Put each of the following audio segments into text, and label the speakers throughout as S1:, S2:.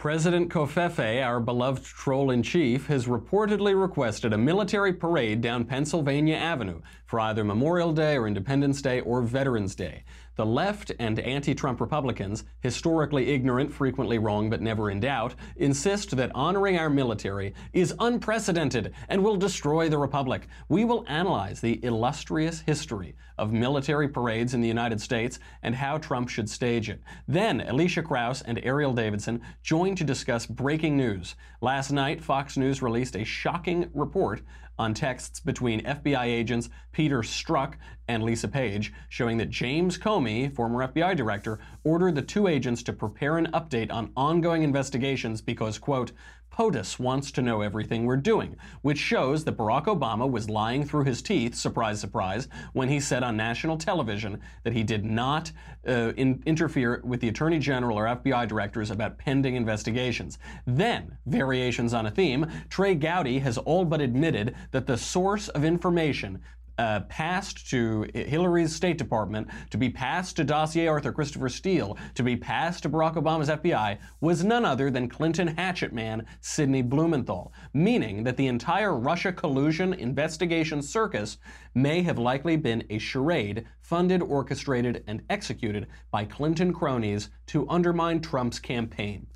S1: President Covfefe, our beloved troll in chief, has reportedly requested a military parade down Pennsylvania Avenue for either Memorial Day or Independence Day or Veterans Day. The left and anti Trump Republicans, historically ignorant, frequently wrong, but never in doubt, insist that honoring our military is unprecedented and will destroy the Republic. We will analyze the illustrious history of military parades in the United States and how Trump should stage it. Then, Elisha Krauss and Erielle Davidson join to discuss breaking news. Last night, Fox News released a shocking report on texts between FBI agents Peter Strzok and Lisa Page, showing that James Comey, former FBI director, ordered the two agents to prepare an update on ongoing investigations because, quote, POTUS wants to know everything we're doing, which shows that Barack Obama was lying through his teeth, surprise, surprise, when he said on national television that he did not uh, in- interfere with the Attorney General or FBI directors about pending investigations. Then, variations on a theme, Trey Gowdy has all but admitted that the source of information uh, passed to Hillary's State Department, to be passed to dossier Arthur Christopher Steele, to be passed to Barack Obama's FBI, was none other than Clinton hatchet man Sidney Blumenthal, meaning that the entire Russia collusion investigation circus may have likely been a charade funded, orchestrated, and executed by Clinton cronies to undermine Trump's campaign.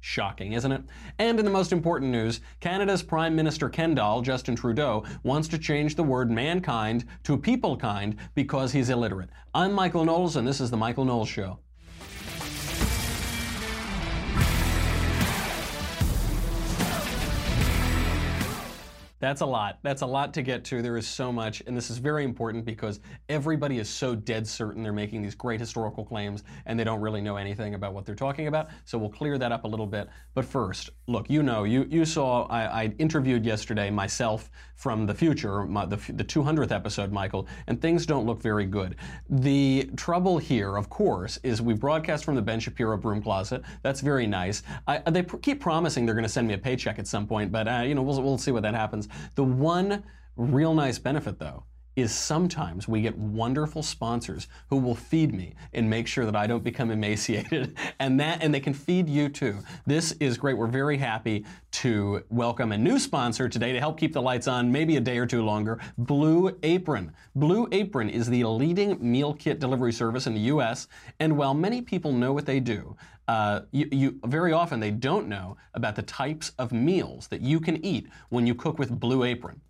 S1: Shocking, isn't it? And in the most important news, Canada's Prime Minister Ken Doll, Justin Trudeau, wants to change the word mankind to peoplekind because he's illiterate. I'm Michael Knowles, and this is The Michael Knowles Show. That's a lot. That's a lot to get to. There is so much, and this is very important because everybody is so dead certain they're making these great historical claims and they don't really know anything about what they're talking about. So we'll clear that up a little bit. But first, look, you know, you, you saw, I, I interviewed yesterday myself from the future, my, the, the 200th episode, Michael, and things don't look very good. The trouble here, of course, is we broadcast from the Ben Shapiro broom closet. That's very nice. I, they pr- keep promising they're going to send me a paycheck at some point, but, uh, you know, we'll, we'll see what that happens. The one real nice benefit, though, is sometimes we get wonderful sponsors who will feed me and make sure that I don't become emaciated and that and they can feed you too. This is great. We're very happy to welcome a new sponsor today to help keep the lights on maybe a day or two longer, Blue Apron. Blue Apron is the leading meal kit delivery service in the US and while many people know what they do, uh, you, you, very often they don't know about the types of meals that you can eat when you cook with Blue Apron.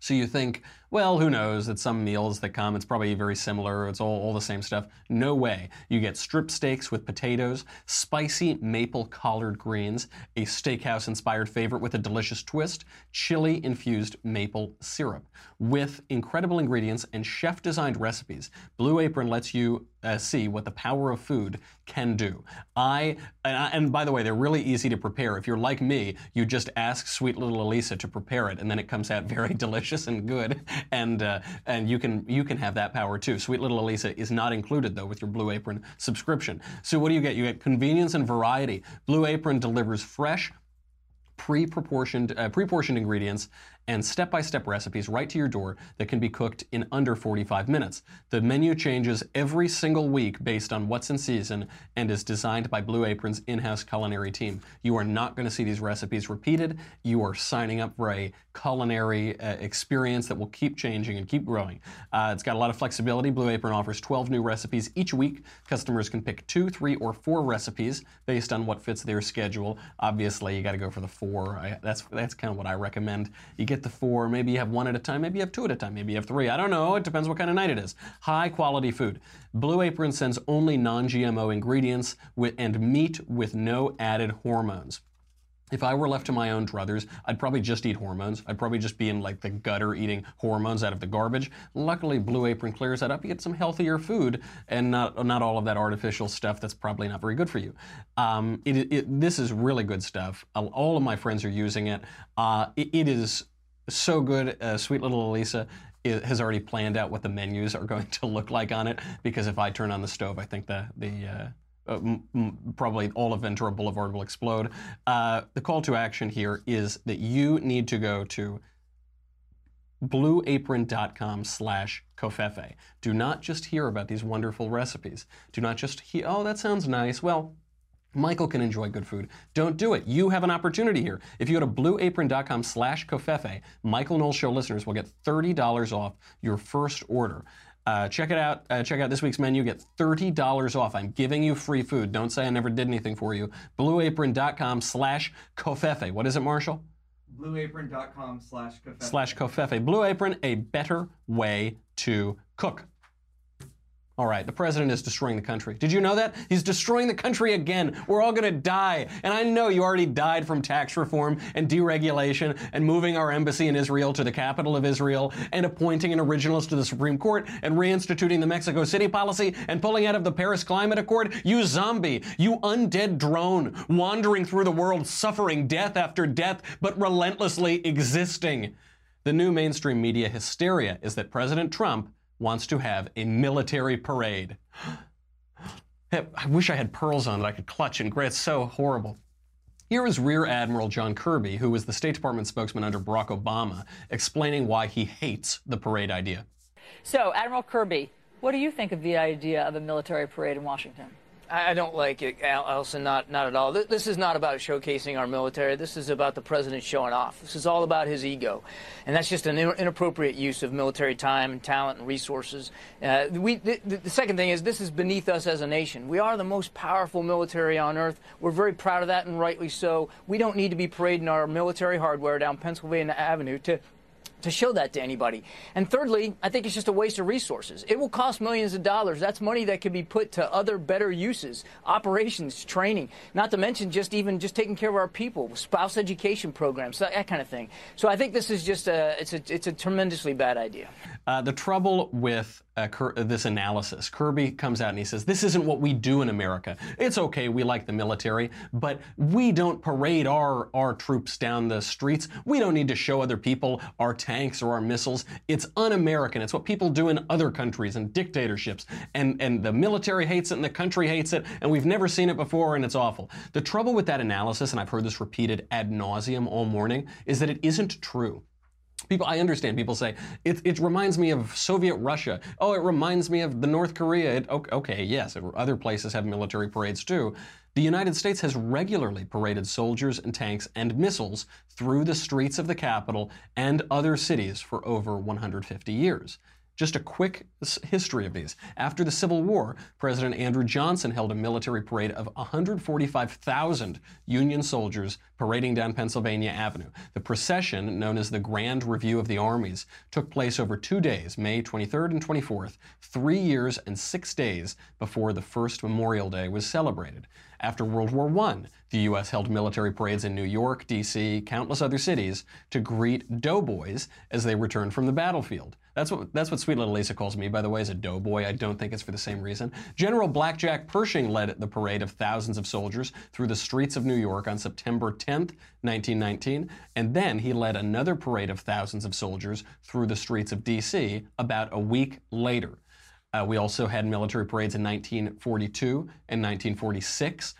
S1: So you think, well, who knows? It's some meals that come, it's probably very similar. It's all, all the same stuff. No way. You get strip steaks with potatoes, spicy maple collard greens, a steakhouse inspired favorite with a delicious twist, chili infused maple syrup. With incredible ingredients and chef designed recipes, Blue Apron lets you uh, see what the power of food can do. I and, I and, by the way, they're really easy to prepare. If you're like me, you just ask sweet little Elisa to prepare it, and then it comes out very delicious and good. And uh, and you can you can have that power too. Sweet little Elisa is not included though with your Blue Apron subscription. So what do you get? You get convenience and variety. Blue Apron delivers fresh pre-proportioned, uh, pre-portioned ingredients and step-by-step recipes right to your door that can be cooked in under 45 minutes. The menu changes every single week based on what's in season and is designed by Blue Apron's in-house culinary team. You are not going to see these recipes repeated. You are signing up for a culinary uh, experience that will keep changing and keep growing. Uh, it's got a lot of flexibility. Blue Apron offers 12 new recipes each week. Customers can pick two, three, or four recipes based on what fits their schedule. Obviously, you got to go for the four. I, that's that's kind of what I recommend. You get the four. Maybe you have one at a time. Maybe you have two at a time. Maybe you have three. I don't know. It depends what kind of night it is. High quality food. Blue Apron sends only non-GMO ingredients with, and meat with no added hormones. If I were left to my own druthers, I'd probably just eat hormones. I'd probably just be in like the gutter eating hormones out of the garbage. Luckily, Blue Apron clears that up. You get some healthier food and not, not all of that artificial stuff that's probably not very good for you. Um, it, it, this is really good stuff. All of my friends are using it. Uh, it, it is so good. Uh, sweet little Elisa has already planned out what the menus are going to look like on it because if I turn on the stove, I think the the uh, uh, m- probably all of Ventura Boulevard will explode. Uh, the call to action here is that you need to go to blueapron.com slash covfefe. Do not just hear about these wonderful recipes. Do not just hear, oh, that sounds nice. Well, Michael can enjoy good food. Don't do it. You have an opportunity here. If you go to blueapron.com slash covfefe, Michael Knowles Show listeners will get $30 off your first order. Uh, check it out. Uh, check out this week's menu. Get $30 off. I'm giving you free food. Don't say I never did anything for you. Blueapron.com slash covfefe. What is it, Marshall?
S2: Blueapron.com slash covfefe.
S1: Slash covfefe. Blue Apron, a better way to cook. All right, the president is destroying the country. Did you know that? He's destroying the country again. We're all going to die. And I know you already died from tax reform and deregulation and moving our embassy in Israel to the capital of Israel and appointing an originalist to the Supreme Court and reinstituting the Mexico City policy and pulling out of the Paris Climate Accord. You zombie, you undead drone wandering through the world, suffering death after death, but relentlessly existing. The new mainstream media hysteria is that President Trump wants to have a military parade. I wish I had pearls on that I could clutch and grit. So horrible. Here is Rear Admiral John Kirby, who was the State Department spokesman under Barack Obama, explaining why he hates the parade idea.
S3: So, Admiral Kirby, what do you think of the idea of a military parade in Washington?
S4: I don't like it, Allison. Not not at all. This is not about showcasing our military. This is about the president showing off. This is all about his ego, and that's just an inappropriate use of military time and talent and resources. Uh, we the, the, second thing is this is beneath us as a nation. We are the most powerful military on earth. We're very proud of that, and rightly so. We don't need to be parading our military hardware down Pennsylvania Avenue to to show that to anybody. And thirdly, I think it's just a waste of resources. It will cost millions of dollars. That's money that could be put to other better uses, operations, training, not to mention just even just taking care of our people, spouse education programs, that, that kind of thing. So I think this is just a it's a it's a tremendously bad idea.
S1: Uh, the trouble with uh, this analysis, Kirby comes out and he says, This isn't what we do in America. It's okay, we like the military, but we don't parade our, our troops down the streets. We don't need to show other people our tanks or our missiles. It's un American. It's what people do in other countries and dictatorships. And, and the military hates it and the country hates it, and we've never seen it before, and it's awful. The trouble with that analysis, and I've heard this repeated ad nauseum all morning, is that it isn't true. People, I understand people say, it, it reminds me of Soviet Russia. Oh, it reminds me of the North Korea. It, okay, yes, other places have military parades too. The United States has regularly paraded soldiers and tanks and missiles through the streets of the capital and other cities for over 150 years. Just a quick history of these. After the Civil War, President Andrew Johnson held a military parade of 145,000 Union soldiers parading down Pennsylvania Avenue. The procession, known as the Grand Review of the Armies, took place over two days, May 23rd and 24th, three years and six days before the first Memorial Day was celebrated. After World War I, the U.S. held military parades in New York, D.C., countless other cities to greet doughboys as they returned from the battlefield. That's what, that's what sweet little Lisa calls me, by the way, as a doughboy. I don't think it's for the same reason. General Blackjack Pershing led the parade of thousands of soldiers through the streets of New York on September 10th, 1919, and then he led another parade of thousands of soldiers through the streets of D.C. about a week later. Uh, we also had military parades in 1942 and 1946.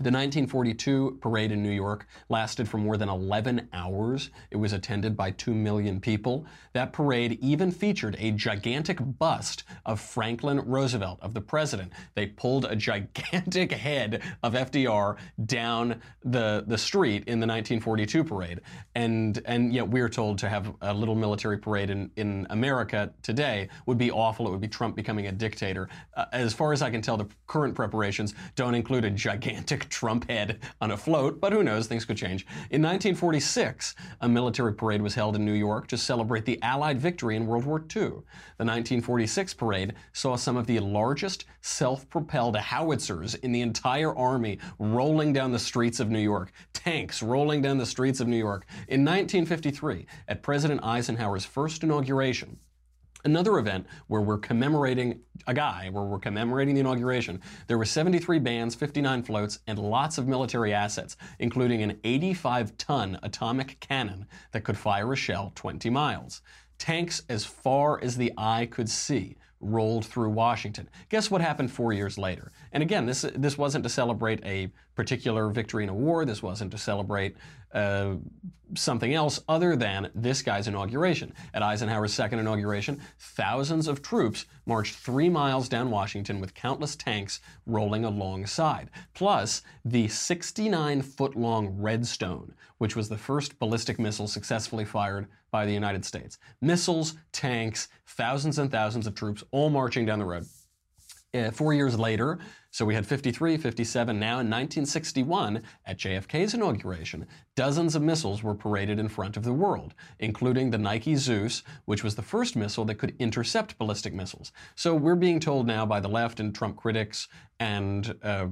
S1: The 1942 parade in New York lasted for more than 11 hours. It was attended by 2 million people. That parade even featured a gigantic bust of Franklin Roosevelt, of the president. They pulled a gigantic head of FDR down the, the street in the 1942 parade. And, and yet we're told to have a little military parade in, in America today would be awful. It would be Trump becoming a dictator. Uh, as far as I can tell, the current preparations don't include a gigantic Trump head on a float, but who knows, things could change. In 1946, a military parade was held in New York to celebrate the Allied victory in World War II. The 1946 parade saw some of the largest self propelled howitzers in the entire Army rolling down the streets of New York, tanks rolling down the streets of New York. In 1953, at President Eisenhower's first inauguration, Another event where we're commemorating a guy, where we're commemorating the inauguration, there were 73 bands, 59 floats, and lots of military assets, including an 85 ton atomic cannon that could fire a shell 20 miles. Tanks as far as the eye could see rolled through Washington. Guess what happened four years later? And again, this this wasn't to celebrate a particular victory in a war. This wasn't to celebrate uh, something else other than this guy's inauguration. At Eisenhower's second inauguration, thousands of troops marched three miles down Washington with countless tanks rolling alongside. Plus, the 69 foot long Redstone, which was the first ballistic missile successfully fired by the United States. Missiles, tanks, thousands and thousands of troops all marching down the road. Uh, four years later, so we had 53, 57. Now, in 1961, at JFK's inauguration, dozens of missiles were paraded in front of the world, including the Nike Zeus, which was the first missile that could intercept ballistic missiles. So we're being told now by the left and Trump critics and uh,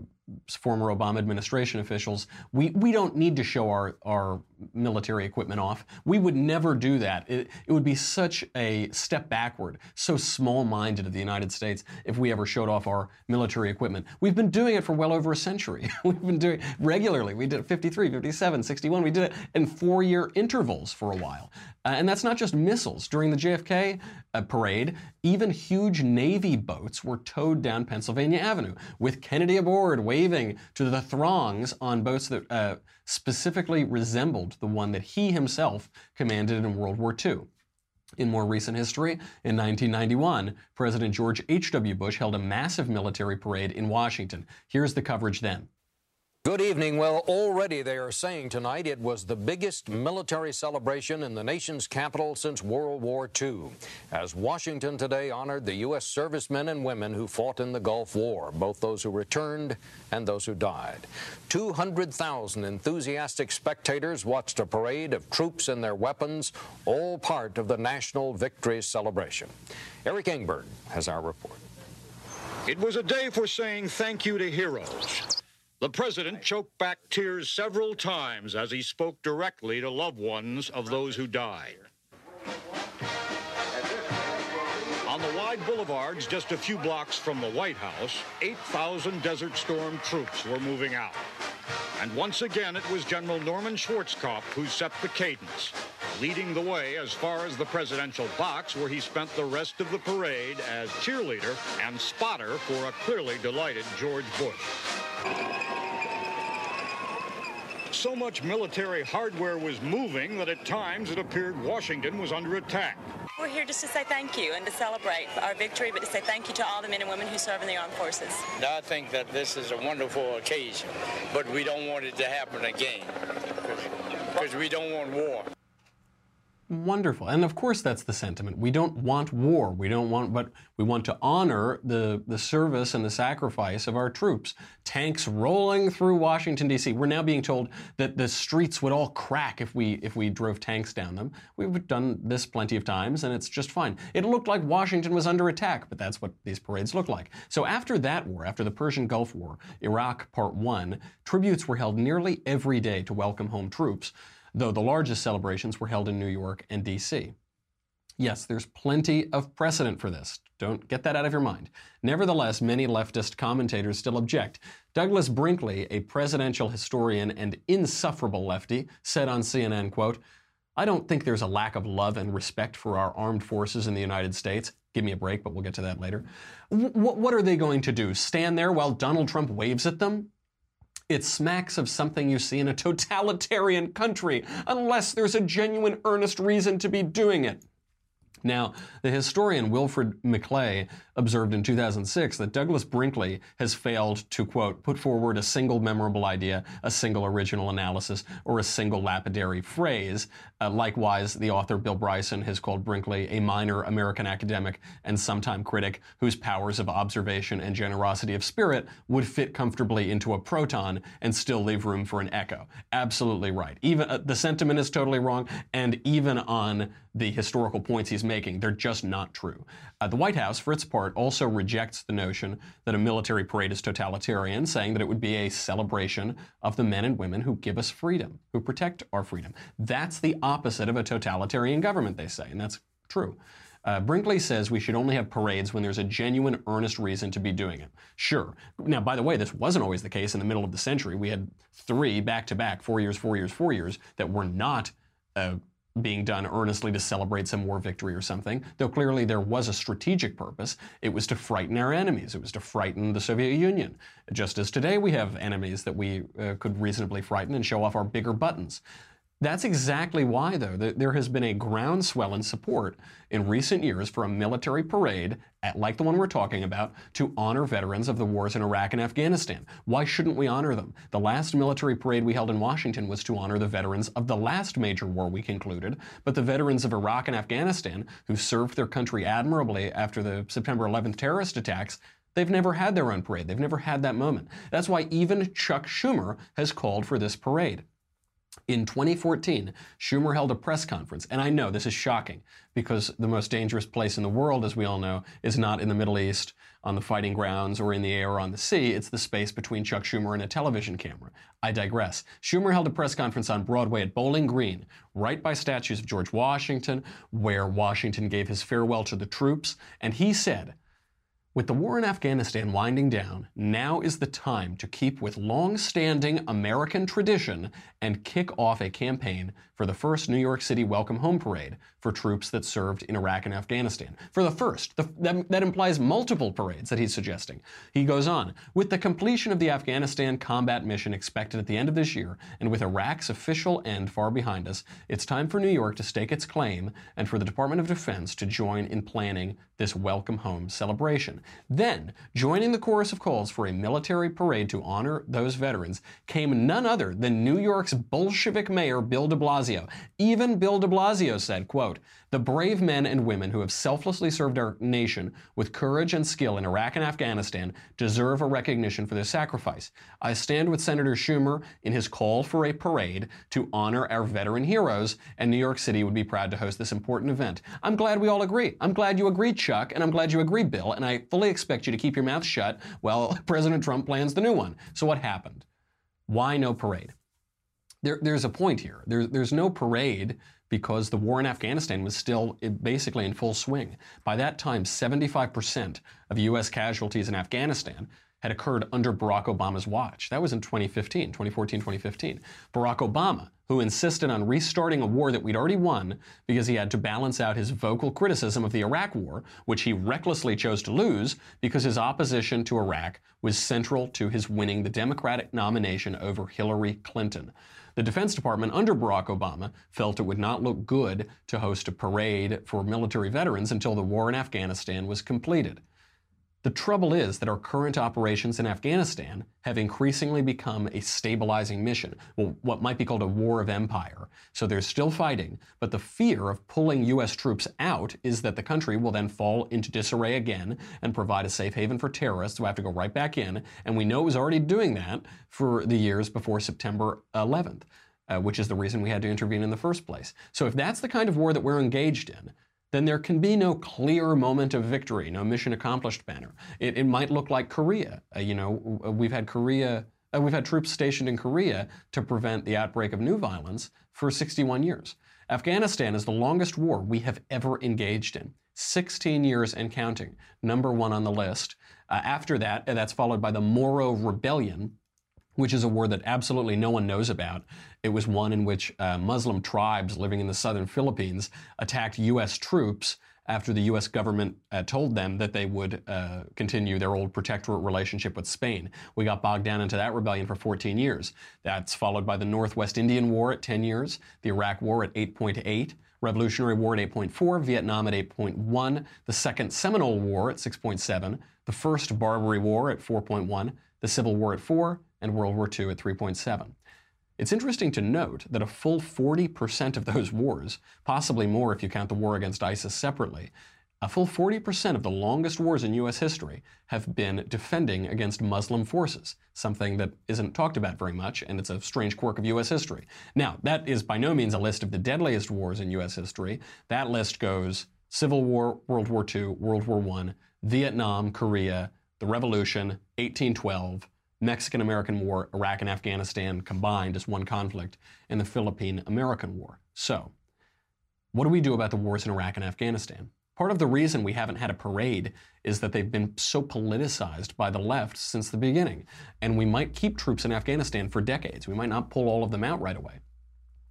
S1: former Obama administration officials, we, we don't need to show our, our military equipment off. We would never do that. It, it would be such a step backward, so small minded of the United States if we ever showed off our military equipment. We've been doing it for well over a century. We've been doing it regularly. We did it 53, 57, 61. We did it in four year intervals for a while. Uh, and that's not just missiles. During the JFK uh, parade, even huge Navy boats were towed down Pennsylvania Avenue with Kennedy aboard, waving to the throngs on boats that uh, specifically resembled the one that he himself commanded in World War II. In more recent history, in 1991, President George H.W. Bush held a massive military parade in Washington. Here's the coverage then.
S5: Good evening. Well, already they are saying tonight it was the biggest military celebration in the nation's capital since World War II, as Washington today honored the U.S. servicemen and women who fought in the Gulf War, both those who returned and those who died. 200,000 enthusiastic spectators watched a parade of troops and their weapons, all part of the national victory celebration. Eric Engberg has our report.
S6: It was a day for saying thank you to heroes. The president choked back tears several times as he spoke directly to loved ones of those who died. On the wide boulevards just a few blocks from the White House, 8,000 Desert Storm troops were moving out. And once again, it was General Norman Schwarzkopf who set the cadence, leading the way as far as the presidential box, where he spent the rest of the parade as cheerleader and spotter for a clearly delighted George Bush. So much military hardware was moving that at times it appeared Washington was under attack.
S7: We're here just to say thank you and to celebrate our victory, but to say thank you to all the men and women who serve in the armed forces.
S8: I think that this is a wonderful occasion, but we don't want it to happen again because we don't want war.
S1: Wonderful. And of course that's the sentiment. We don't want war. We don't want but we want to honor the, the service and the sacrifice of our troops. Tanks rolling through Washington D.C. We're now being told that the streets would all crack if we if we drove tanks down them. We've done this plenty of times and it's just fine. It looked like Washington was under attack, but that's what these parades look like. So after that war, after the Persian Gulf War, Iraq Part 1, tributes were held nearly every day to welcome home troops though the largest celebrations were held in New York and D.C. Yes, there's plenty of precedent for this. Don't get that out of your mind. Nevertheless, many leftist commentators still object. Douglas Brinkley, a presidential historian and insufferable lefty, said on CNN, quote, I don't think there's a lack of love and respect for our armed forces in the United States. Give me a break, but we'll get to that later. W- what are they going to do? Stand there while Donald Trump waves at them? It smacks of something you see in a totalitarian country, unless there's a genuine, earnest reason to be doing it. Now, the historian Wilfred McClay observed in 2006 that Douglas Brinkley has failed to, quote, put forward a single memorable idea, a single original analysis, or a single lapidary phrase. Uh, likewise, the author Bill Bryson has called Brinkley a minor American academic and sometime critic whose powers of observation and generosity of spirit would fit comfortably into a proton and still leave room for an echo. Absolutely right. Even uh, the sentiment is totally wrong, and even on the historical points he's making, they're just not true. Uh, the White House, for its part, also rejects the notion that a military parade is totalitarian, saying that it would be a celebration of the men and women who give us freedom, who protect our freedom. That's the opposite of a totalitarian government, they say, and that's true. Uh, Brinkley says we should only have parades when there's a genuine, earnest reason to be doing it. Sure. Now, by the way, this wasn't always the case in the middle of the century. We had three back to back, four years, four years, four years, that were not uh, being done earnestly to celebrate some war victory or something, though clearly there was a strategic purpose. It was to frighten our enemies. It was to frighten the Soviet Union. Just as today we have enemies that we uh, could reasonably frighten and show off our bigger buttons. That's exactly why, though, there has been a groundswell in support in recent years for a military parade, like the one we're talking about, to honor veterans of the wars in Iraq and Afghanistan. Why shouldn't we honor them? The last military parade we held in Washington was to honor the veterans of the last major war we concluded, but the veterans of Iraq and Afghanistan, who served their country admirably after the September 11th terrorist attacks, They've never had their own parade. They've never had that moment. That's why even Chuck Schumer has called for this parade. In 2014, Schumer held a press conference, and I know this is shocking because the most dangerous place in the world, as we all know, is not in the Middle East, on the fighting grounds, or in the air or on the sea. It's the space between Chuck Schumer and a television camera. I digress. Schumer held a press conference on Broadway at Bowling Green, right by statues of George Washington, where Washington gave his farewell to the troops, and he said, with the war in Afghanistan winding down, now is the time to keep with long standing American tradition and kick off a campaign for the first New York City Welcome Home Parade for troops that served in Iraq and Afghanistan. For the first, the, that, that implies multiple parades that he's suggesting. He goes on With the completion of the Afghanistan combat mission expected at the end of this year, and with Iraq's official end far behind us, it's time for New York to stake its claim and for the Department of Defense to join in planning this Welcome Home celebration. Then, joining the chorus of calls for a military parade to honor those veterans came none other than New York's Bolshevik mayor Bill de Blasio. Even Bill de Blasio said, quote, the brave men and women who have selflessly served our nation with courage and skill in Iraq and Afghanistan deserve a recognition for their sacrifice. I stand with Senator Schumer in his call for a parade to honor our veteran heroes, and New York City would be proud to host this important event. I'm glad we all agree. I'm glad you agree, Chuck, and I'm glad you agree, Bill, and I fully expect you to keep your mouth shut while President Trump plans the new one. So what happened? Why no parade? There, there's a point here. There, there's no parade because the war in Afghanistan was still eh, basically in full swing. By that time, 75% of U.S. casualties in Afghanistan had occurred under Barack Obama's watch. That was in 2015, 2014, 2015. Barack Obama, who insisted on restarting a war that we'd already won because he had to balance out his vocal criticism of the Iraq War, which he recklessly chose to lose because his opposition to Iraq was central to his winning the Democratic nomination over Hillary Clinton. The Defense Department under Barack Obama felt it would not look good to host a parade for military veterans until the war in Afghanistan was completed. The trouble is that our current operations in Afghanistan have increasingly become a stabilizing mission, well, what might be called a war of empire. So they're still fighting, but the fear of pulling U.S. troops out is that the country will then fall into disarray again and provide a safe haven for terrorists who have to go right back in. And we know it was already doing that for the years before September 11th. Uh, which is the reason we had to intervene in the first place. So, if that's the kind of war that we're engaged in, then there can be no clear moment of victory, no mission accomplished banner. It, it might look like Korea. Uh, you know, we've had Korea, uh, we've had troops stationed in Korea to prevent the outbreak of new violence for 61 years. Afghanistan is the longest war we have ever engaged in. 16 years and counting, number one on the list. Uh, after that, that's followed by the Moro Rebellion, which is a war that absolutely no one knows about. It was one in which uh, Muslim tribes living in the southern Philippines attacked U.S. troops after the U.S. government uh, told them that they would uh, continue their old protectorate relationship with Spain. We got bogged down into that rebellion for 14 years. That's followed by the Northwest Indian War at 10 years, the Iraq War at 8.8. Revolutionary War at 8.4, Vietnam at 8.1, the Second Seminole War at 6.7, the First Barbary War at 4.1, the Civil War at 4, and World War II at 3.7. It's interesting to note that a full 40% of those wars, possibly more if you count the war against ISIS separately, a full 40% of the longest wars in U.S. history have been defending against Muslim forces, something that isn't talked about very much, and it's a strange quirk of U.S. history. Now, that is by no means a list of the deadliest wars in U.S. history. That list goes Civil War, World War II, World War I, Vietnam, Korea, the Revolution, 1812, Mexican American War, Iraq and Afghanistan combined as one conflict, and the Philippine American War. So, what do we do about the wars in Iraq and Afghanistan? Part of the reason we haven't had a parade is that they've been so politicized by the left since the beginning. And we might keep troops in Afghanistan for decades. We might not pull all of them out right away.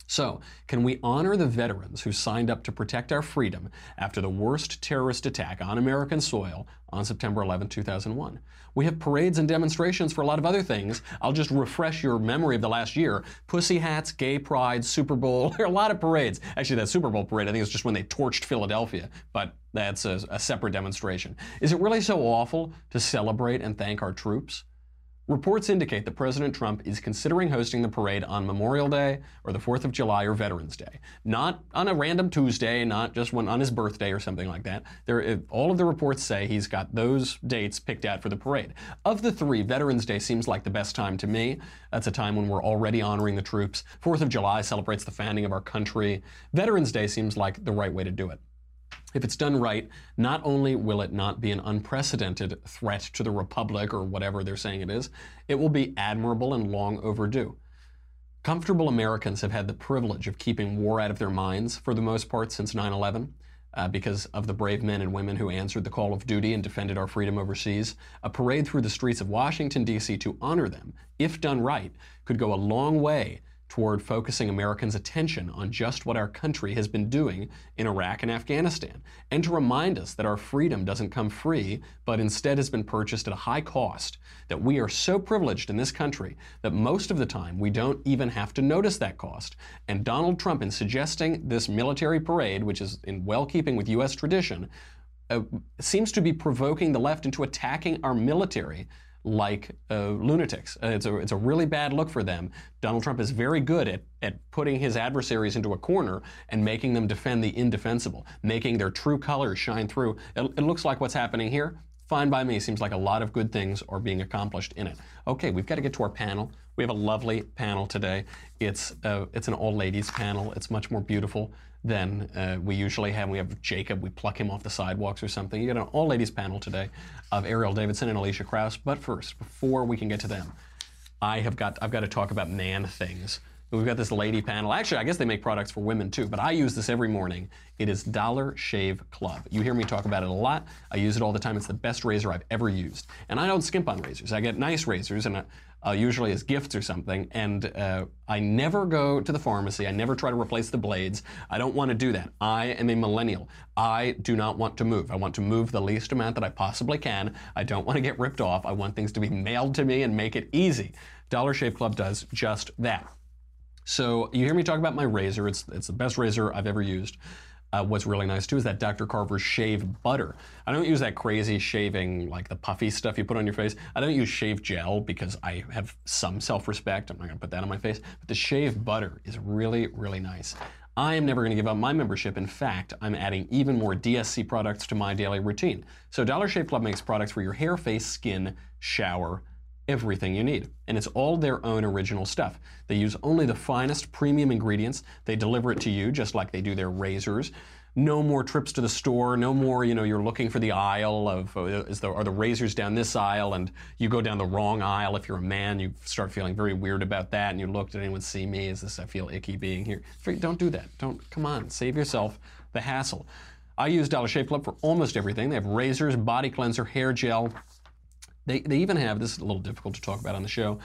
S1: So, can we honor the veterans who signed up to protect our freedom after the worst terrorist attack on American soil on September 11, 2001? We have parades and demonstrations for a lot of other things. I'll just refresh your memory of the last year. Pussy hats, gay pride, Super Bowl. There are a lot of parades. Actually, that Super Bowl parade, I think, is just when they torched Philadelphia, but that's a, a separate demonstration. Is it really so awful to celebrate and thank our troops? Reports indicate that President Trump is considering hosting the parade on Memorial Day or the 4th of July or Veterans Day. Not on a random Tuesday, not just when on his birthday or something like that. There, all of the reports say he's got those dates picked out for the parade. Of the three, Veterans Day seems like the best time to me. That's a time when we're already honoring the troops. 4th of July celebrates the founding of our country. Veterans Day seems like the right way to do it. If it's done right, not only will it not be an unprecedented threat to the Republic or whatever they're saying it is, it will be admirable and long overdue. Comfortable Americans have had the privilege of keeping war out of their minds for the most part since 9 11. Uh, because of the brave men and women who answered the call of duty and defended our freedom overseas. A parade through the streets of Washington, D.C. to honor them, if done right, could go a long way toward focusing Americans' attention on just what our country has been doing in Iraq and Afghanistan, and to remind us that our freedom doesn't come free, but instead has been purchased at a high cost, that we are so privileged in this country that most of the time we don't even have to notice that cost. And Donald Trump, in suggesting this military parade, which is in well keeping with U.S. tradition, uh, seems to be provoking the left into attacking our military like uh, lunatics. Uh, it's, a, it's a really bad look for them. Donald Trump is very good at, at putting his adversaries into a corner and making them defend the indefensible, making their true colors shine through. It, it looks like what's happening here. Fine by me. Seems like a lot of good things are being accomplished in it. Okay, we've got to get to our panel. We have a lovely panel today. It's, uh, it's an all ladies panel. It's much more beautiful than uh, we usually have. We have Jacob, we pluck him off the sidewalks or something. You got an all ladies panel today of Erielle Davidson and Elisha Krauss. But first, before we can get to them, I have got I've got to talk about man things. We've got this lady panel. Actually, I guess they make products for women too, but I use this every morning. It is Dollar Shave Club. You hear me talk about it a lot. I use it all the time. It's the best razor I've ever used. And I don't skimp on razors. I get nice razors, and uh, usually as gifts or something. And uh, I never go to the pharmacy. I never try to replace the blades. I don't want to do that. I am a millennial. I do not want to move. I want to move the least amount that I possibly can. I don't want to get ripped off. I want things to be mailed to me and make it easy. Dollar Shave Club does just that. So you hear me talk about my razor. It's, it's the best razor I've ever used. Uh, what's really nice too is that Dr. Carver's shave butter. I don't use that crazy shaving, like the puffy stuff you put on your face. I don't use shave gel because I have some self respect. I'm not going to put that on my face. But the shave butter is really, really nice. I am never going to give up my membership. In fact, I'm adding even more DSC products to my daily routine. So Dollar Shave Club makes products for your hair, face, skin, shower, everything you need. And it's all their own original stuff. They use only the finest premium ingredients. They deliver it to you just like they do their razors. No more trips to the store. No more, you know, you're looking for the aisle of, uh, is the, are the razors down this aisle and you go down the wrong aisle. If you're a man, you start feeling very weird about that and you look, did anyone see me? Is this, I feel icky being here? Don't do that. Don't, come on, save yourself the hassle. I use Dollar Shave Club for almost everything. They have razors, body cleanser, hair gel, they, they even have this is a little difficult to talk about on the show.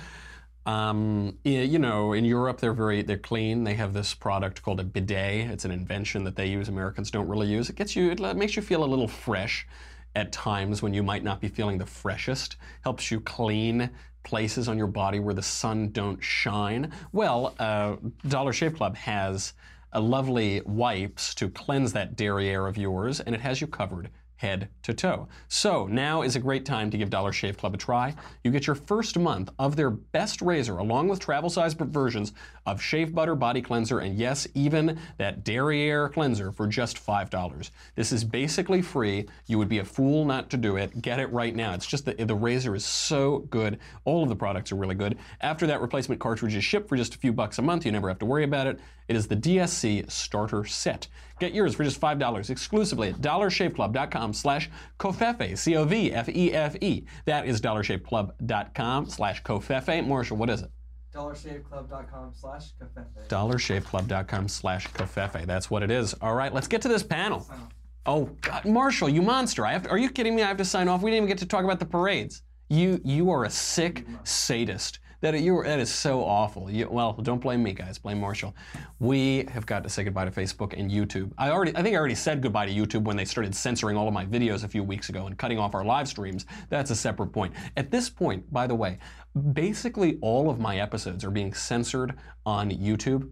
S1: Um, you know, in Europe they're very they're clean. They have this product called a bidet. It's an invention that they use. Americans don't really use. It gets you. It makes you feel a little fresh at times when you might not be feeling the freshest. Helps you clean places on your body where the sun don't shine. Well, uh, Dollar Shave Club has a lovely wipes to cleanse that derriere of yours, and it has you covered head to toe. So now is a great time to give Dollar Shave Club a try. You get your first month of their best razor along with travel size versions of shave butter, body cleanser, and yes, even that derriere cleanser for just $5. This is basically free. You would be a fool not to do it. Get it right now. It's just that the razor is so good. All of the products are really good. After that, replacement cartridge is shipped for just a few bucks a month. You never have to worry about it. It is the DSC Starter Set. Get yours for just $5 exclusively at dollarshaveclub.com slash covfefe, C-O-V-F-E-F-E. That is dollarshaveclub.com slash covfefe. Marshall, what is it?
S2: dollarshaveclub.com slash covfefe.
S1: dollarshaveclub.com slash covfefe. That's what it is. All right, let's get to this panel. Oh, God, Marshall, you monster. I have to, are you kidding me? I have to sign off. We didn't even get to talk about the parades. You, you are a sick sadist. That you that is so awful. You, well, don't blame me, guys. Blame Marshall. We have got to say goodbye to Facebook and YouTube. I already, I think I already said goodbye to YouTube when they started censoring all of my videos a few weeks ago and cutting off our live streams. That's a separate point. At this point, by the way, basically all of my episodes are being censored on YouTube.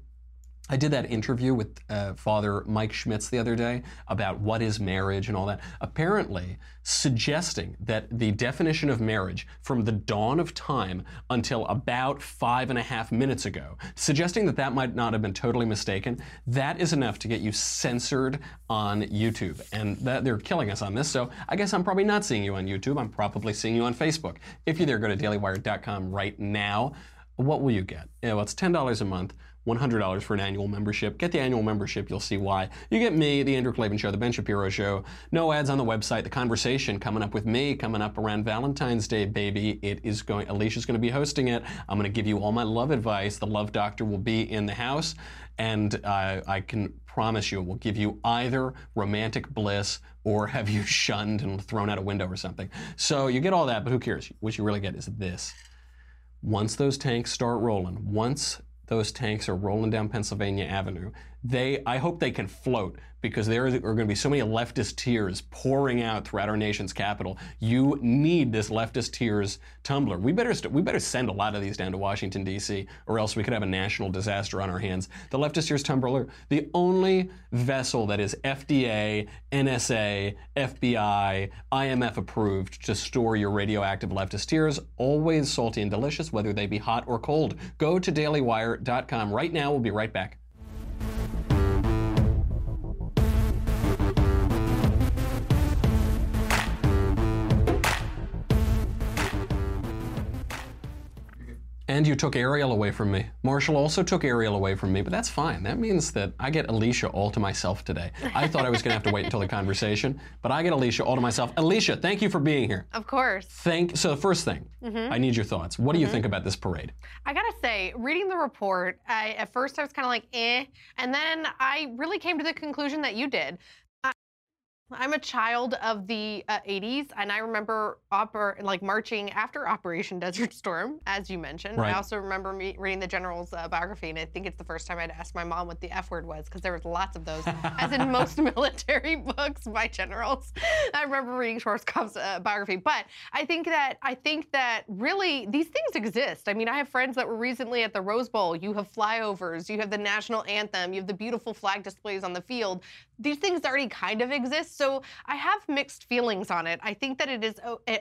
S1: I did that interview with uh, Father Mike Schmitz the other day about what is marriage and all that. Apparently, suggesting that the definition of marriage from the dawn of time until about five and a half minutes ago, suggesting that that might not have been totally mistaken, that is enough to get you censored on YouTube. And that, they're killing us on this, so I guess I'm probably not seeing you on YouTube. I'm probably seeing you on Facebook. If you're there, go to dailywire.com right now. What will you get? Well, it's $10 a month. $100 for an annual membership. Get the annual membership, you'll see why. You get me, The Andrew Klavan Show, The Ben Shapiro Show, no ads on the website, the conversation coming up with me, coming up around Valentine's Day, baby. It is going, Elisha's going to be hosting it. I'm going to give you all my love advice. The love doctor will be in the house, and uh, I can promise you it will give you either romantic bliss or have you shunned and thrown out a window or something. So you get all that, but who cares? What you really get is this. Once those tanks start rolling, once those tanks are rolling down Pennsylvania Avenue. They, I hope they can float because there are going to be so many leftist tears pouring out throughout our nation's capital. You need this leftist tears tumbler. We better, st- we better send a lot of these down to Washington D.C. or else we could have a national disaster on our hands. The leftist tears tumbler, the only vessel that is FDA, NSA, FBI, IMF approved to store your radioactive leftist tears, always salty and delicious, whether they be hot or cold. Go to dailywire.com right now. We'll be right back. And you took Erielle away from me. Marshall also took Erielle away from me, but that's fine. That means that I get Elisha all to myself today. I thought I was going to have to wait until the conversation, but I get Elisha all to myself. Elisha, thank you for being here.
S9: Of course.
S1: Thank. So the first thing,
S9: Mhm.
S1: I need your thoughts. What do you
S9: Mhm.
S1: think about this parade?
S9: I gotta say, reading the report, I, at first I was kind of like, eh, and then I really came to the conclusion that you did. I'm a child of the uh, 80s, and I remember oper- like marching after Operation Desert Storm, as you mentioned.
S10: Right.
S9: I also remember me reading the general's uh, biography, and I think it's the first time I'd asked my mom what the F word was, because there was lots of those, as in most military books by generals. I remember reading Schwarzkopf's uh, biography, but I think that I think that really these things exist. I mean, I have friends that were recently at the Rose Bowl. You have flyovers, you have the national anthem, you have the beautiful flag displays on the field. These things already kind of exist, so I have mixed feelings on it. I think that it is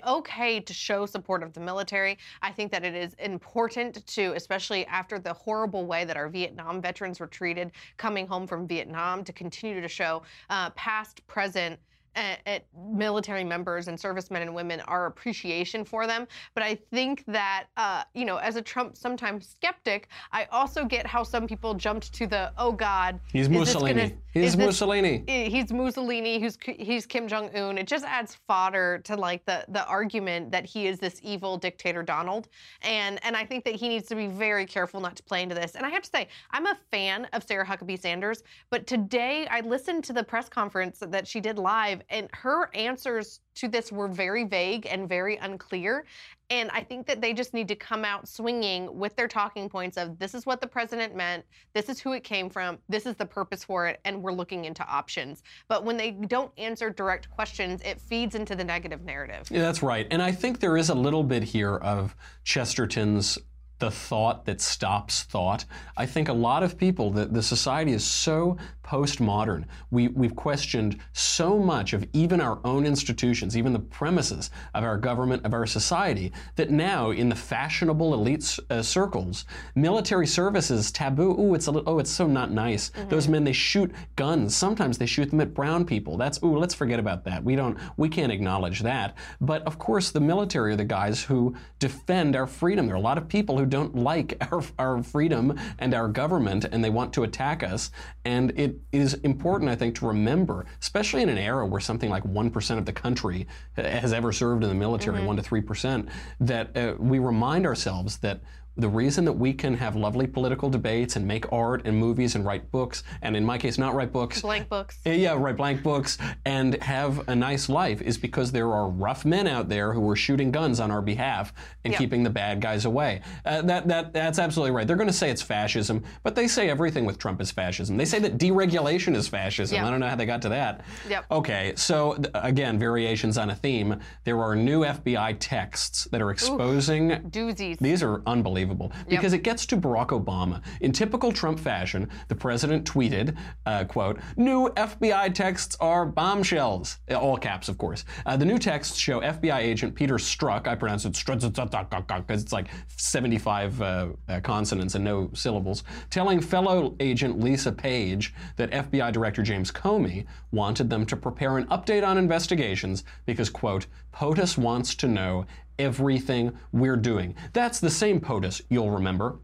S9: okay to show support of the military. I think that it is important to, especially after the horrible way that our Vietnam veterans were treated coming home from Vietnam, to continue to show uh, past, present, uh, uh, military members and servicemen and women our appreciation for them. But I think that, uh, you know, as a Trump sometimes skeptic, I also get how some people jumped to the, oh God,
S1: He's Mussolini.
S9: gonna-
S1: He's
S9: is this-
S1: Mussolini.
S9: He's Mussolini. Who's he's Kim Jong Un. It just adds fodder to like the the argument that he is this evil dictator Donald, and and I think that he needs to be very careful not to play into this. And I have to say, I'm a fan of Sarah Huckabee Sanders, but today I listened to the press conference that she did live, and her answers to this were very vague and very unclear. And I think that they just need to come out swinging with their talking points of this is what the president meant, this is who it came from, this is the purpose for it, and we're looking into options. But when they don't answer direct questions, it feeds into the negative narrative.
S1: Yeah, that's right. And I think there is a little bit here of Chesterton's the thought that stops thought. I think a lot of people, the, the society is so postmodern. We, we've questioned so much of even our own institutions, even the premises of our government, of our society, that now in the fashionable elite uh, circles, military service is taboo. Ooh, it's a little, oh, it's so not nice. Those men, they shoot guns. Sometimes they shoot them at brown people. That's, ooh, let's forget about that. We don't, we can't acknowledge that. But of course, the military are the guys who defend our freedom. There are a lot of people who don't like our, our freedom and our government and they want to attack us. And it is important, I think, to remember, especially in an era where something like 1% of the country has ever served in the military,
S9: Mhm.
S1: 1 to 3%, that uh, we remind ourselves that the reason that we can have lovely political debates and make art and movies and write books, and in my case, not write books.
S9: Blank books.
S1: Uh, Yeah, write blank books and have a nice life is because there are rough men out there who are shooting guns on our behalf and
S9: Yeah.
S1: keeping the bad guys away. Uh, that, that, that's absolutely right. They're going to say it's fascism, but they say everything with Trump is fascism. They say that deregulation is fascism.
S9: Yeah.
S1: I don't know how they got to that.
S9: Yep.
S1: Okay, so th- again, variations on a theme. There are new FBI texts that are exposing
S9: Doozies.
S1: these are unbelievable because it gets to Barack Obama. In typical Trump fashion, the president tweeted, uh, quote, new FBI texts are bombshells. Uh, All caps, of course. Uh, the new texts show FBI agent Peter Strzok, I pronounce it Struck because it's like 75 uh, uh, consonants and no syllables, telling fellow agent Lisa Page that FBI Director James Comey wanted them to prepare an update on investigations because, quote, POTUS wants to know everything we're doing. That's the same POTUS, you'll remember,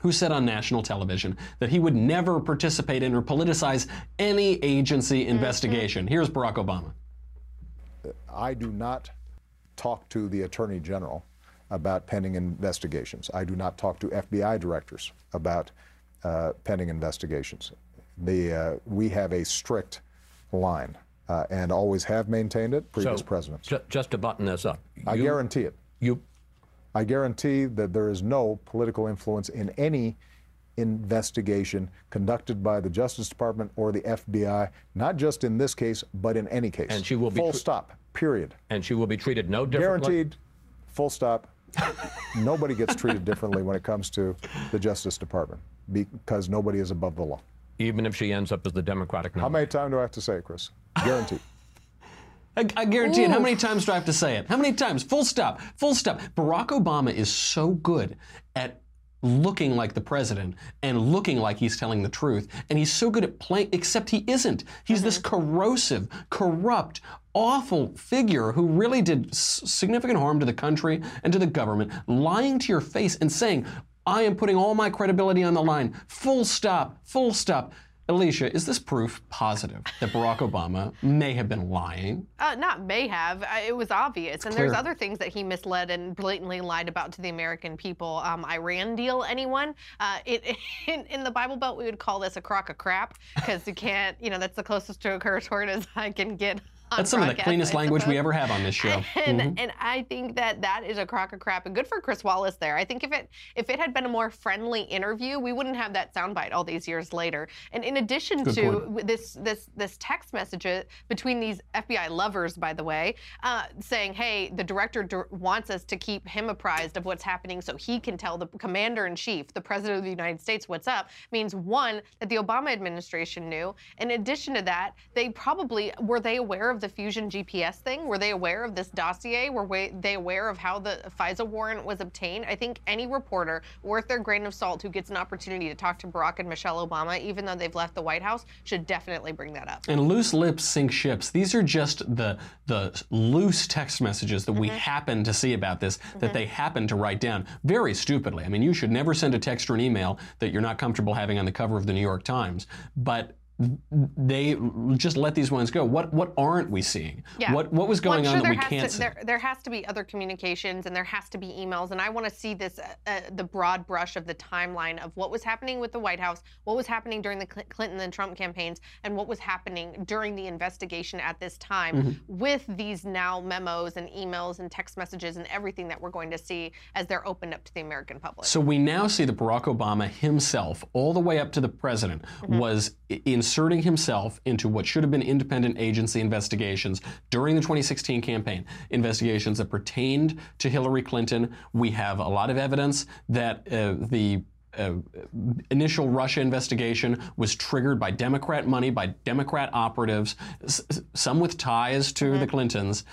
S1: who said on national television that he would never participate in or politicize any agency investigation. Here's Barack Obama.
S10: I do not talk to the Attorney General about pending investigations. I do not talk to FBI directors about uh, pending investigations. The, uh, we have a strict line uh, and always have maintained it, previous
S5: So,
S10: presidents.
S5: ju- just to button this up,
S10: I
S5: you-
S10: guarantee it.
S5: You
S10: I guarantee that there is no political influence in any investigation conducted by the Justice Department or the FBI, not just in this case, but in any case.
S5: And she will be
S10: Full stop, period.
S5: and she will be treated no differently.
S10: Guaranteed, full stop. nobody gets treated differently when it comes to the Justice Department because nobody is above the law.
S5: Even if she ends up as the Democratic nominee.
S10: How
S5: nominee.
S10: many times do I have to say it, Chris? Guaranteed.
S1: I, I guarantee it. How many times do I have to say it? How many times? Full stop. Full stop. Barack Obama is so good at looking like the president and looking like he's telling the truth. And he's so good at playing, except he isn't. He's this mm-hmm. corrosive, corrupt, awful figure who really did s- significant harm to the country and to the government, lying to your face and saying, I am putting all my credibility on the line. Full stop. Full stop. Elisha, is this proof positive that Barack Obama may have been lying?
S9: Uh, not may have. Uh, it was obvious. and
S1: clear.
S9: there's other things that he misled and blatantly lied about to the American people. Um, Iran deal, anyone? Uh, it, in, in the Bible Belt, we would call this a crock of crap because you can't, you know, that's the closest to a curse word as I can get.
S1: That's some of the cleanest
S9: I
S1: language we ever have on this show.
S9: And,
S1: Mhm.
S9: and I think that that is a crock of crap, and good for Chris Wallace there. I think if it if it had been a more friendly interview, we wouldn't have that soundbite all these years later. And in addition
S1: Good
S9: to
S1: point.
S9: this this this text message uh, between these FBI lovers, by the way, uh, saying, "Hey, the director dir- wants us to keep him apprised of what's happening, so he can tell the commander in chief, the president of the United States, what's up." Means one that the Obama administration knew. In addition to that, they probably were they aware of the Fusion GPS thing? Were they aware of this dossier? Were they aware of how the FISA warrant was obtained? I think any reporter worth their grain of salt who gets an opportunity to talk to Barack and Michelle Obama, even though they've left the White House, should definitely bring that up.
S1: And loose lips sink ships. These are just the the loose text messages that we mm-hmm. happen to see about this that mm-hmm. they happen to write down very stupidly. I mean, you should never send a text or an email that you're not comfortable having on the cover of the New York Times. But they just let these ones go. What what aren't we seeing?
S9: Yeah.
S1: What what was
S9: Well,
S1: going
S9: sure
S1: on that we can't
S9: to,
S1: see?
S9: There, there has to be other communications and there has to be emails, and I want to see this, uh, uh, the broad brush of the timeline of what was happening with the White House, what was happening during the Clinton and Trump campaigns, and what was happening during the investigation at this time
S1: Mm-hmm.
S9: with these now memos and emails and text messages and everything that we're going to see as they're opened up to the American public.
S1: So we now see that Barack Obama himself, all the way up to the president, was i- inserting himself into what should have been independent agency investigations during the 2016 campaign. Investigations that pertained to Hillary Clinton. We have a lot of evidence that uh, the uh, initial Russia investigation was triggered by Democrat money, by Democrat operatives, some with ties to the Clintons.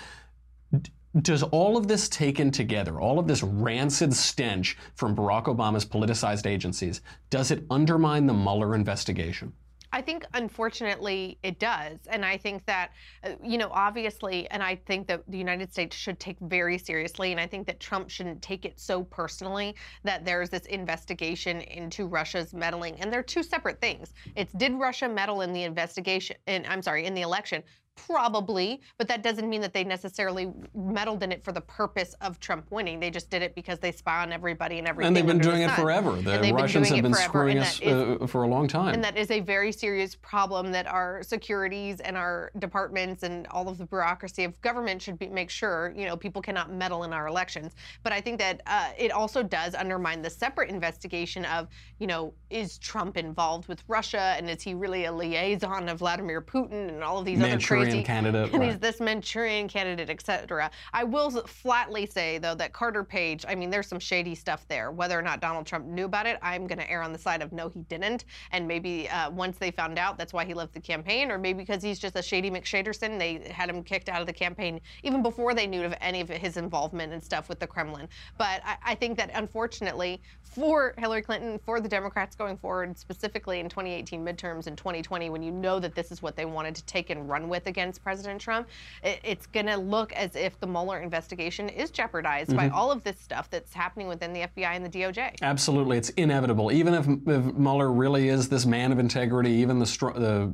S1: Does all of this taken together, all of this rancid stench from Barack Obama's politicized agencies, does it undermine the Mueller investigation?
S9: I think, unfortunately, it does. And I think that, uh, you know, obviously, and I think that the United States should take very seriously, and I think that Trump shouldn't take it so personally that there's this investigation into Russia's meddling. And they're two separate things. It's did Russia meddle in the investigation, and I'm sorry, in the election? Probably, but that doesn't mean that they necessarily meddled in it for the purpose of Trump winning. They just did it because they spy on everybody and everything.
S1: And they've been doing it forever. The Russians have been screwing us
S9: is-
S1: uh, for a long time.
S9: and that is a very serious problem that our securities and our departments and all of the bureaucracy of government should be, make sure, you know, people cannot meddle in our elections. But I think that uh, it also does undermine the separate investigation of, you know, is Trump involved with Russia and is he really a liaison of Vladimir Putin and all of these
S1: Manchurian
S9: other crazy
S1: candidate,
S9: and he's this Manchurian candidate, etc. I will flatly say though that Carter Page, I mean, there's some shady stuff there. Whether or not Donald Trump knew about it, I'm going to err on the side of no, he didn't. And maybe uh, once they found out, that's why he left the campaign, or maybe because he's just a shady McShaderson, they had him kicked out of the campaign even before they knew of any of his involvement and stuff with the Kremlin. But I, I think that unfortunately for Hillary Clinton, for the Democrats going forward, specifically in 2018 midterms and 2020, when you know that this is what they wanted to take and run with against President Trump, it, it's going to look as if the Mueller investigation is jeopardized by
S1: Mhm.
S9: all of this stuff that's happening within the FBI and the DOJ.
S1: Absolutely, it's inevitable. Even if, if Mueller really is this man of integrity, even the, str- the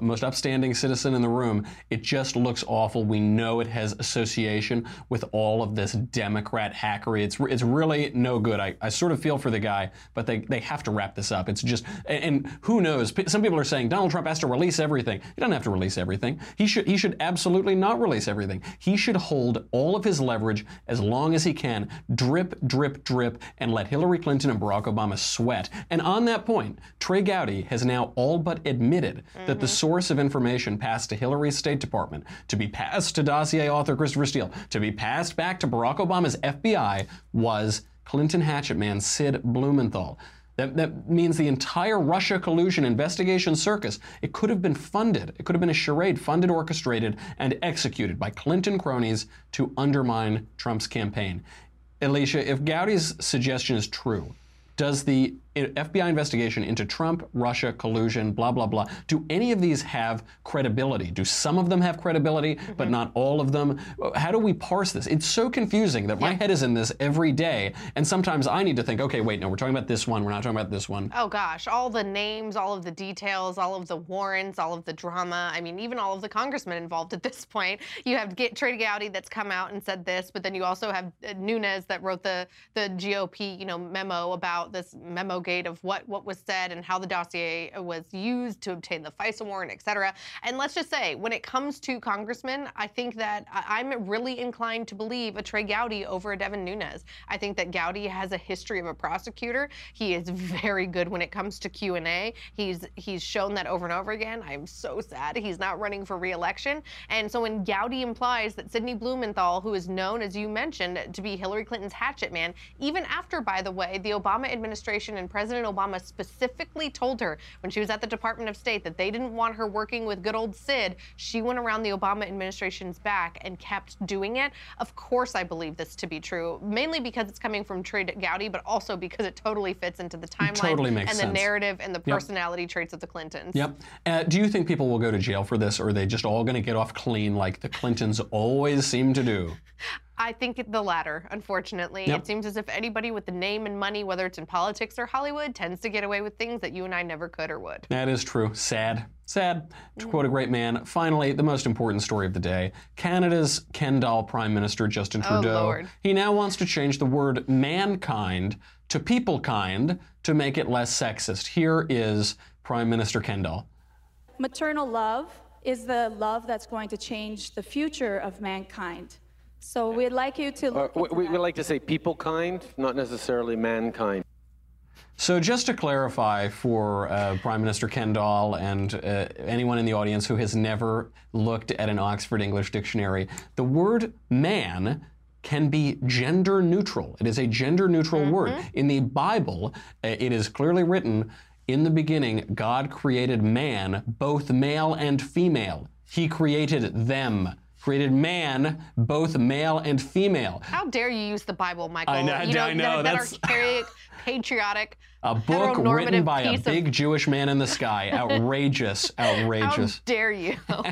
S1: most upstanding citizen in the room, it just looks awful. We know it has association with all of this Democrat hackery. It's it's really no good. I, I sort of feel for the guy, but they, they have to wrap this up. It's just and, and who knows? P- Some people are saying Donald Trump has to release everything. He doesn't have to release everything. He should he should absolutely not release everything. He should hold all of his leverage as long as he can, drip, drip, drip, and let Hillary Clinton and Barack Obama sweat. And on that point, Trey Gowdy has now all but admitted that the mm-hmm. source of information passed to Hillary's State Department, to be passed to dossier author Christopher Steele, to be passed back to Barack Obama's FBI was Clinton hatchet man Sid Blumenthal. That, that means the entire Russia collusion investigation circus, it could have been funded. It could have been a charade funded, orchestrated, and executed by Clinton cronies to undermine Trump's campaign. Elisha, if Gowdy's suggestion is true, does the FBI investigation into Trump, Russia, collusion, blah, blah, blah, do any of these have credibility? Do some of them have credibility, but not all of them? How do we parse this? It's so confusing that my head is in this every day, and sometimes I need to think, okay, wait, no, we're talking about this one, we're not talking about this one.
S9: Oh gosh, all the names, all of the details, all of the warrants, all of the drama. I mean, even all of the congressmen involved at this point. You have get Trey Gowdy that's come out and said this, but then you also have uh, Nunes that wrote the the GOP, you know, memo about this memo gate of what what was said and how the dossier uh, was used to obtain the FISA warrant, et cetera. And let's just say, when it comes to congressmen, I think that I'm really inclined to believe a Trey Gowdy over a Devin Nunes. I think that Gowdy has a history of a prosecutor. He is very good when it comes to Q and A. He's he's shown that over and over again. I'm so sad he's not running for re-election. And so when Gowdy implies that Sidney Blumenthal, who is known as you mentioned to be Hillary Clinton's hatchet man, even after, by the way, the Obama administration and President Obama specifically told her when she was at the Department of State that they didn't want her working with good old Sid, she went around the Obama administration's back and kept doing it. Of course, I believe this to be true, mainly because it's coming from Trey Gowdy, but also because it totally fits into the timeline
S1: totally makes
S9: and the
S1: sense.
S9: narrative and the
S1: Yep.
S9: personality traits of the Clintons.
S1: Yep. Uh, do you think people will go to jail for this, or are they just all going to get off clean like the Clintons always seem to do?
S9: I think the latter, unfortunately.
S1: Yep.
S9: It seems as if anybody with the name and money, whether it's in politics or Hollywood, tends to get away with things that you and I never could or would.
S1: That is true. Sad. Sad. To quote a great man, finally, the most important story of the day Canada's Ken doll Prime Minister Justin
S9: Oh,
S1: Trudeau.
S9: Lord.
S1: He now wants to change the word mankind to people kind to make it less sexist. Here is Prime Minister Ken doll.
S11: Maternal love is the love that's going to change the future of mankind. So we'd like you to look
S12: we, we
S11: that.
S12: we like to say people kind, not necessarily mankind.
S1: So, just to clarify for uh, Prime Minister Ken Doll and uh, anyone in the audience who has never looked at an Oxford English dictionary, the word man can be gender neutral. It is a gender neutral word. In the Bible, uh, it is clearly written in the beginning, God created man, both male and female. He created them. Created man, both male and female.
S9: How dare you use the Bible, Michael?
S1: I know-
S9: you
S1: I know,
S9: That, that
S1: that's-
S9: archaic, patriotic,
S1: A book written by a
S9: piece of-
S1: big Jewish man in the sky. Outrageous, outrageous.
S9: How dare you? but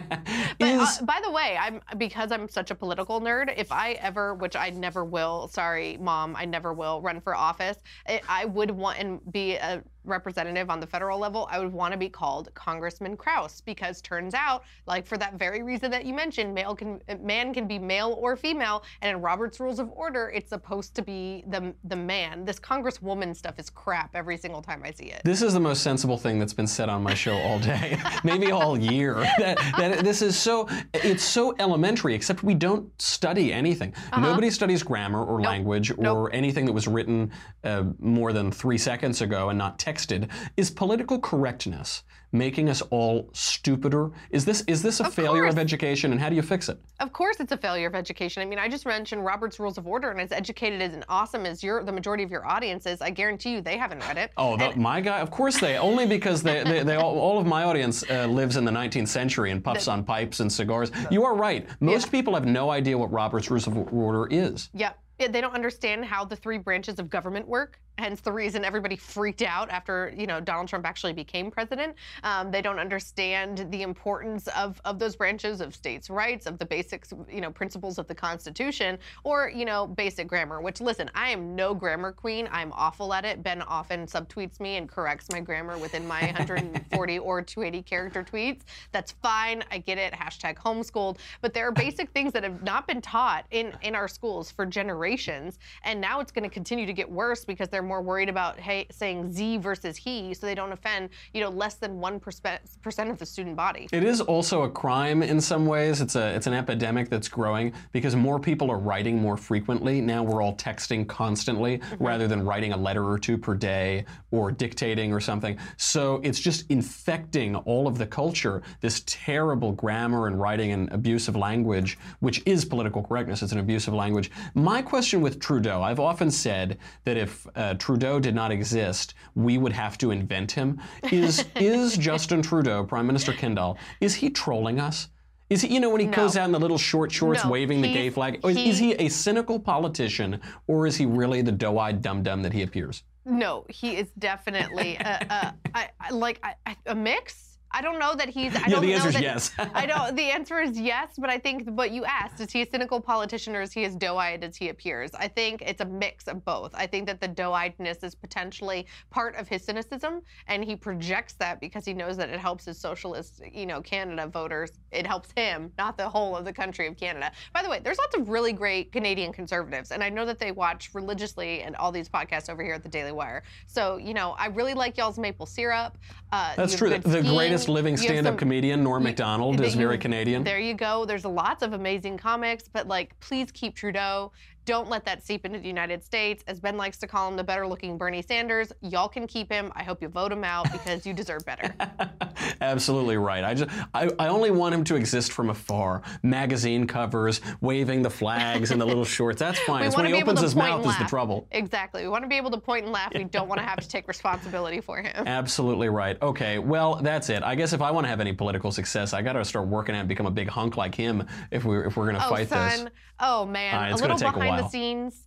S9: uh, by the way, I'm because I'm such a political nerd. If I ever, which I never will, sorry, mom, I never will run for office. I, I would want and be a representative on the federal level, I would want to be called Congressman Krauss because turns out, like for that very reason that you mentioned, male can man can be male or female, and in Robert's Rules of Order, it's supposed to be the the man. This Congresswoman stuff is crap every single time I see it.
S1: This is the most sensible thing that's been said on my show all day, maybe all year. That, that this is so it's so elementary, except we don't study anything.
S9: Uh-huh.
S1: Nobody studies grammar or language or anything that was written uh, more than three seconds ago and not texted. Is political correctness making us all stupider? Is this is this a failure of education, and how do you fix it?
S9: Of course, it's a failure of education. I mean, I just mentioned Robert's Rules of Order, and as educated as and awesome as your the majority of your audience is, I guarantee you they haven't read it.
S1: Oh, the, my guy? Of course they. Only because they, they, they all, all of my audience uh, lives in the 19th century and puffs on pipes and cigars. You are right. Most people have no idea what Robert's Rules of Order is.
S9: Yep. Yeah, They don't understand how the three branches of government work. Hence the reason everybody freaked out after you know Donald Trump actually became president. Um, they don't understand the importance of, of those branches of states' rights, of the basics, you know, principles of the Constitution, or you know, basic grammar. Which listen, I am no grammar queen. I'm awful at it. Ben often subtweets me and corrects my grammar within my 140 or 280 character tweets. That's fine. I get it. Hashtag homeschooled. But there are basic things that have not been taught in in our schools for generations, and now it's going to continue to get worse because they're more worried about hey, saying Z versus he, so they don't offend you know less than one percent of the student body.
S1: It is also a crime in some ways. It's a it's an epidemic that's growing because more people are writing more frequently. Now we're all texting constantly
S9: Mm-hmm.
S1: rather than writing a letter or two per day or dictating or something. So it's just infecting all of the culture. This terrible grammar and writing and abusive language, which is political correctness. It's an abusive language. My question with Trudeau, I've often said that if uh, Uh, Trudeau did not exist, we would have to invent him. Is is Justin Trudeau, Prime Minister Ken Doll, is he trolling us? Is he, you know, when he
S9: No.
S1: goes out in the little short shorts
S9: No,
S1: waving the gay flag, is, is
S9: he-
S1: he a cynical politician, or is he really the doe-eyed dum-dum that he appears?
S9: No, he is definitely a, a, I, like a mix. I don't know that he's. I
S1: Yeah,
S9: don't
S1: the
S9: know
S1: answer is
S9: that,
S1: yes.
S9: I don't. The answer is yes, but I think what you asked is he a cynical politician or is he as doe-eyed as he appears? I think it's a mix of both. I think that the doe-eyedness is potentially part of his cynicism, and he projects that because he knows that it helps his socialist, you know, Canada voters. It helps him, not the whole of the country of Canada. By the way, there's lots of really great Canadian conservatives, and I know that they watch religiously and all these podcasts over here at the Daily Wire. So you know, I really like y'all's maple syrup. Uh,
S1: That's true. The
S9: skiing.
S1: Greatest living stand-up
S9: some-
S1: comedian, Norm Macdonald, is very Canadian.
S9: There you go. There's lots of amazing comics, but like, please keep Trudeau. Don't let that seep into the United States. As Ben likes to call him, the better looking Bernie Sanders. Y'all can keep him. I hope you vote him out because you deserve better.
S1: Absolutely right. I just I, I only want him to exist from afar. Magazine covers, waving the flags and the little shorts. That's fine. It's when he opens his mouth is the trouble.
S9: Exactly. We want to be able to point and laugh. We don't want to have to take responsibility for him.
S1: Absolutely right. Okay, well that's it. I guess if I want to have any political success, I got to start working at and become a big hunk like him if we are if we're going to
S9: oh,
S1: fight
S9: son.
S1: this.
S9: Oh, man.
S1: Uh, it's
S9: a little
S1: take a
S9: behind the scenes.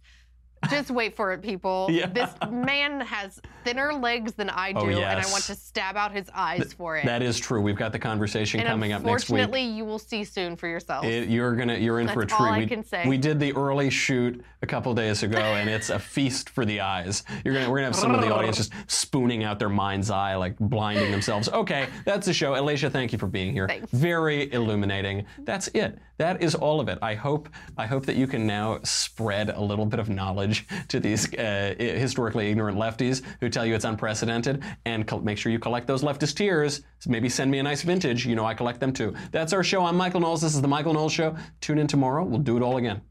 S9: Just wait for it, people.
S1: Yeah.
S9: This man has thinner legs than I oh, do,
S1: Oh,
S9: and I want to stab out his eyes for it.
S1: That is true. We've got the conversation
S9: and
S1: coming up next week.
S9: unfortunately, you will see soon for yourself.
S1: It, you're gonna you're in for a
S9: That's
S1: treat.
S9: all I
S1: we,
S9: can say.
S1: we did the early shoot a couple days ago, and it's a feast for the eyes. You're gonna we're gonna have some of the audience just spooning out their mind's eye, like blinding themselves. Okay, that's the show. Elisha, thank you for being here.
S9: Thanks.
S1: Very illuminating. That's it. That is all of it. I hope I hope that you can now spread a little bit of knowledge to these uh, historically ignorant lefties who tell you it's unprecedented, and col- make sure you collect those leftist tears. Maybe send me a nice vintage. You know I collect them too. That's our show. I'm Michael Knowles. This is the Michael Knowles Show. Tune in tomorrow. We'll do it all again.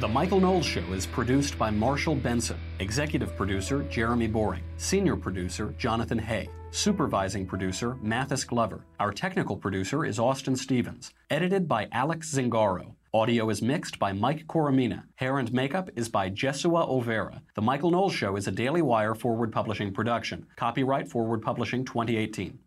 S1: The Michael Knowles Show is produced by Marshall Benson, executive producer Jeremy Boring, senior producer Jonathan Hay, supervising producer Mathis Glover. Our technical producer is Austin Stevens, edited by Alex Zingaro. Audio is mixed by Mike Coromina. Hair and makeup is by Jesua Olvera. The Michael Knowles Show is a Daily Wire Forward Publishing production. Copyright Forward Publishing 2018.